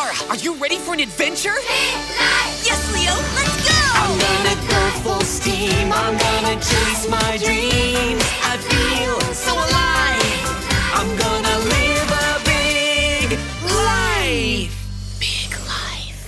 Zara, are you ready for an adventure? Yes, Leo, let's go! I'm gonna go full steam. I'm gonna chase my dreams. I feel so alive. I'm gonna live a big life. Big life.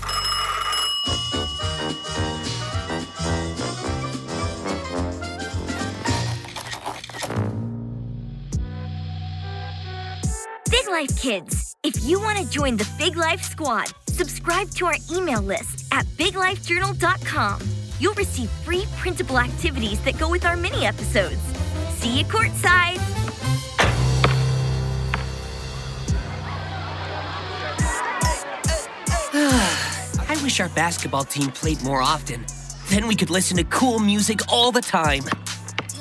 Big Life Kids, if you want to join the Big Life Squad, subscribe to our email list at biglifejournal.com. You'll receive free printable activities that go with our mini episodes. See you courtside. I wish our basketball team played more often. Then we could listen to cool music all the time.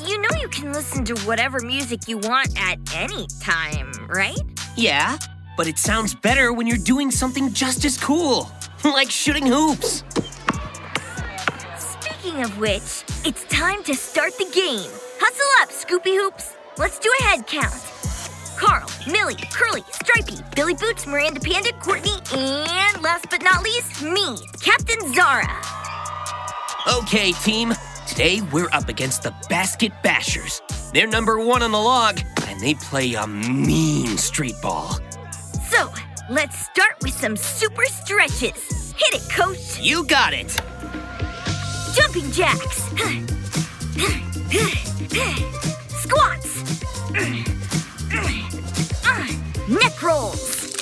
You know you can listen to whatever music you want at any time, right? Yeah, but it sounds better when you're doing something just as cool, like shooting hoops. Speaking of which, it's time to start the game. Hustle up, Scoopy Hoops. Let's do a head count. Carl, Millie, Curly, Stripey, Billy Boots, Miranda Panda, Courtney, and last but not least, me, Captain Zara. Okay, team. Today we're up against the Basket Bashers. They're number one on the log, and they play a mean street ball. So, let's start with some super stretches. Hit it, coach. You got it. Jumping jacks. Squats. Neck rolls.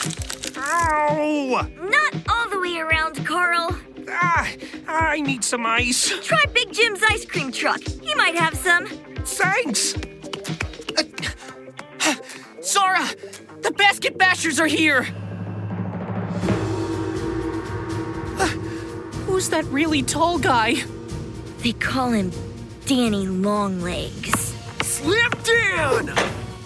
Ow! Not all the way around, Carl. Ah, I need some ice. Try Big Jim's ice cream truck. He might have some. Thanks. Zara, the Basket Bashers are here. Who's that really tall guy? They call him Danny Longlegs. Slim Dan!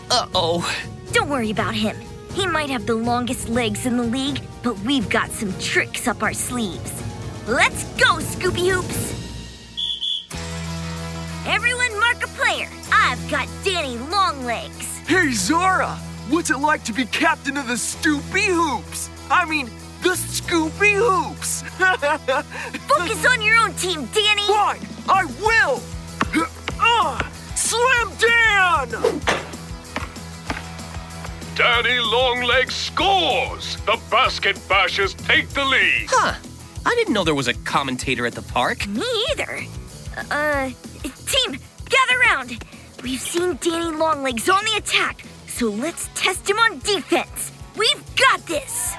Uh oh. Don't worry about him. He might have the longest legs in the league, but we've got some tricks up our sleeves. Let's go, Scoopy Hoops! Everyone mark a player. I've got Danny Longlegs. Hey, Zara! What's it like to be captain of the Stoopy Hoops? I mean, the Scoopy Hoops! Focus on your own team, Danny. Fine, I will! Uh, Slim Dan! Danny Longlegs scores! The Basket Bashers take the lead. Huh. I didn't know there was a commentator at the park. Me either. Uh, team, gather round. We've seen Danny Longlegs on the attack, so let's test him on defense. We've got this.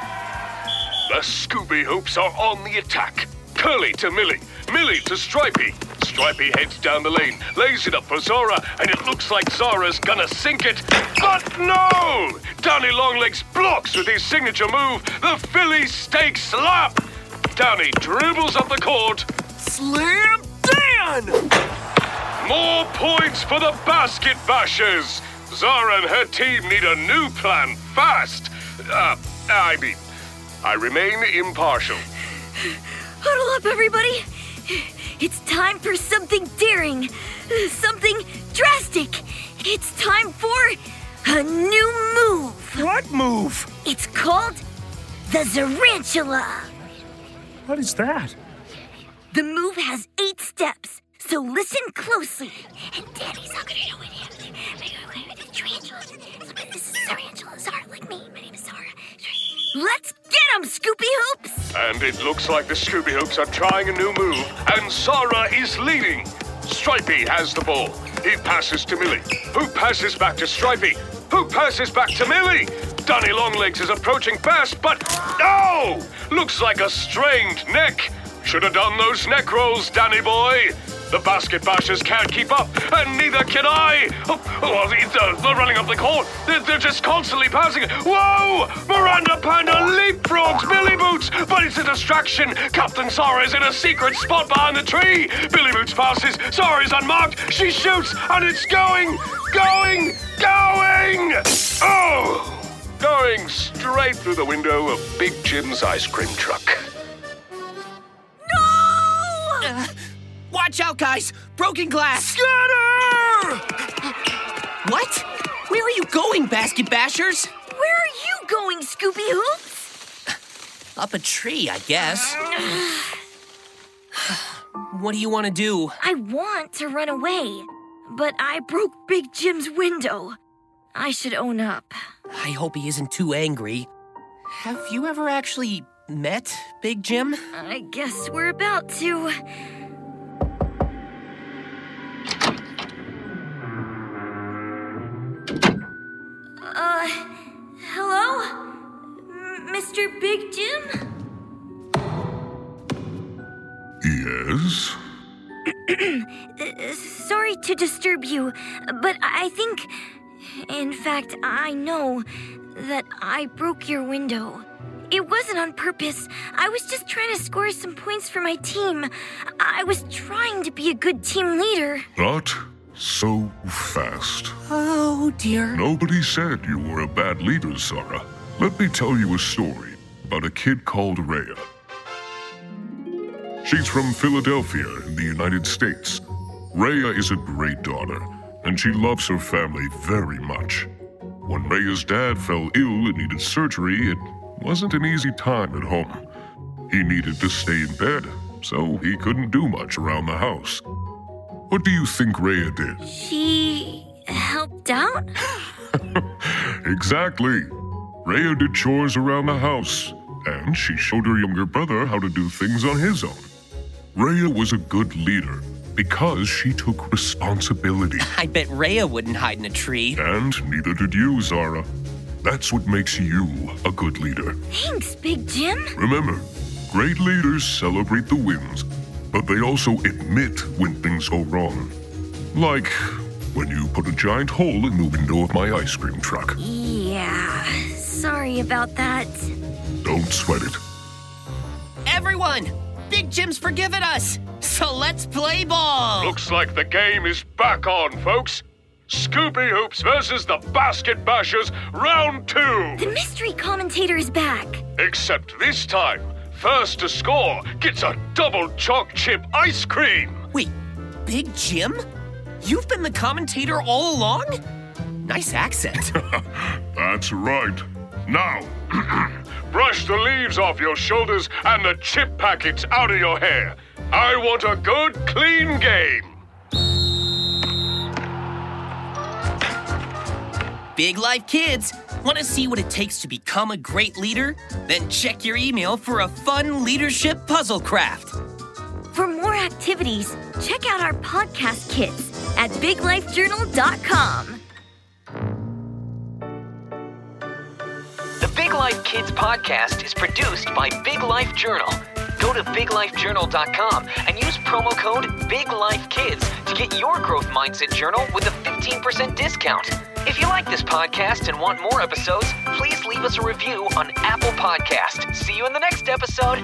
The Scoopy Hoops are on the attack. Curly to Millie, Millie to Stripey. Stripey heads down the lane, lays it up for Zara, and it looks like Zara's gonna sink it. But no! Danny Longlegs blocks with his signature move, the Philly Steak Slap. Danny dribbles up the court. Slam Dan! More points for the Basket Bashers. Zara and her team need a new plan fast. Uh, I mean, I remain impartial. Huddle up, everybody. It's time for something daring, something drastic. It's time for a new move. What move? It's called the Zarantula. What is that? The move has eight steps, so listen closely. And Danny's not gonna know it. Let's get 'em, Scoopy Hoops! And it looks like the Scoopy Hoops are trying a new move, and Zara is leading. Stripey has the ball. He passes to Millie, who passes back to Stripey, who passes back to Millie. Danny Longlegs is approaching fast, but no! Looks like a strained neck. Should have done those neck rolls, Danny boy. The basket bashers can't keep up, and neither can I. Oh, oh, they're, they're running up the court. They're, they're just constantly passing. Whoa! Miranda Panda leapfrogs Billy Boots, but it's a distraction. Captain Zara is in a secret spot behind the tree. Billy Boots passes. Zara is unmarked. She shoots, and it's going, going, going. Oh! Going straight through the window of Big Jim's ice cream truck. Watch out, guys! Broken glass! Scatter! What? Where are you going, Basket Bashers? Where are you going, Scoopy Hoops? Up a tree, I guess. what do you want to do? I want to run away, but I broke Big Jim's window. I should own up. I hope he isn't too angry. Have you ever actually met Big Jim? I guess we're about to. Mr. Big Jim? Yes? Sorry to disturb you, but I think. In fact, I know that I broke your window. It wasn't on purpose. I was just trying to score some points for my team. I was trying to be a good team leader. Not so fast. Oh, dear. Nobody said you were a bad leader, Zara. Let me tell you a story about a kid called Rhea. She's from Philadelphia in the United States. Rhea is a great daughter, and she loves her family very much. When Rhea's dad fell ill and needed surgery, it wasn't an easy time at home. He needed to stay in bed, so he couldn't do much around the house. What do you think Rhea did? She helped out? Exactly. Rhea did chores around the house, and she showed her younger brother how to do things on his own. Rhea was a good leader because she took responsibility, I bet Rhea wouldn't hide in a tree. and neither did you, Zara. That's what makes you a good leader. Thanks, Big Jim. Remember, great leaders celebrate the wins, but they also admit when things go wrong. Like when you put a giant hole in the window of my ice cream truck. Yeah, sorry about that. Don't sweat it. Everyone! Big Jim's forgiven us! So let's play ball! Looks like the game is back on, folks. Scoopy Hoops versus the Basket Bashers, round two. The mystery commentator is back. Except this time, first to score gets a double chalk chip ice cream. Wait, Big Jim? You've been the commentator all along? Nice accent. That's right. Now, Brush the leaves off your shoulders and the chip packets out of your hair. I want a good, clean game. Big Life Kids, want to see what it takes to become a great leader? Then check your email for a fun leadership puzzle craft. For more activities, check out our podcast kits at biglifejournal.com. Life Kids podcast is produced by Big Life Journal. Go to biglifejournal.com and use promo code BIGLIFEKIDS to get your growth mindset journal with a 15% discount. If you like this podcast and want more episodes, please leave us a review on Apple Podcast. See you in the next episode.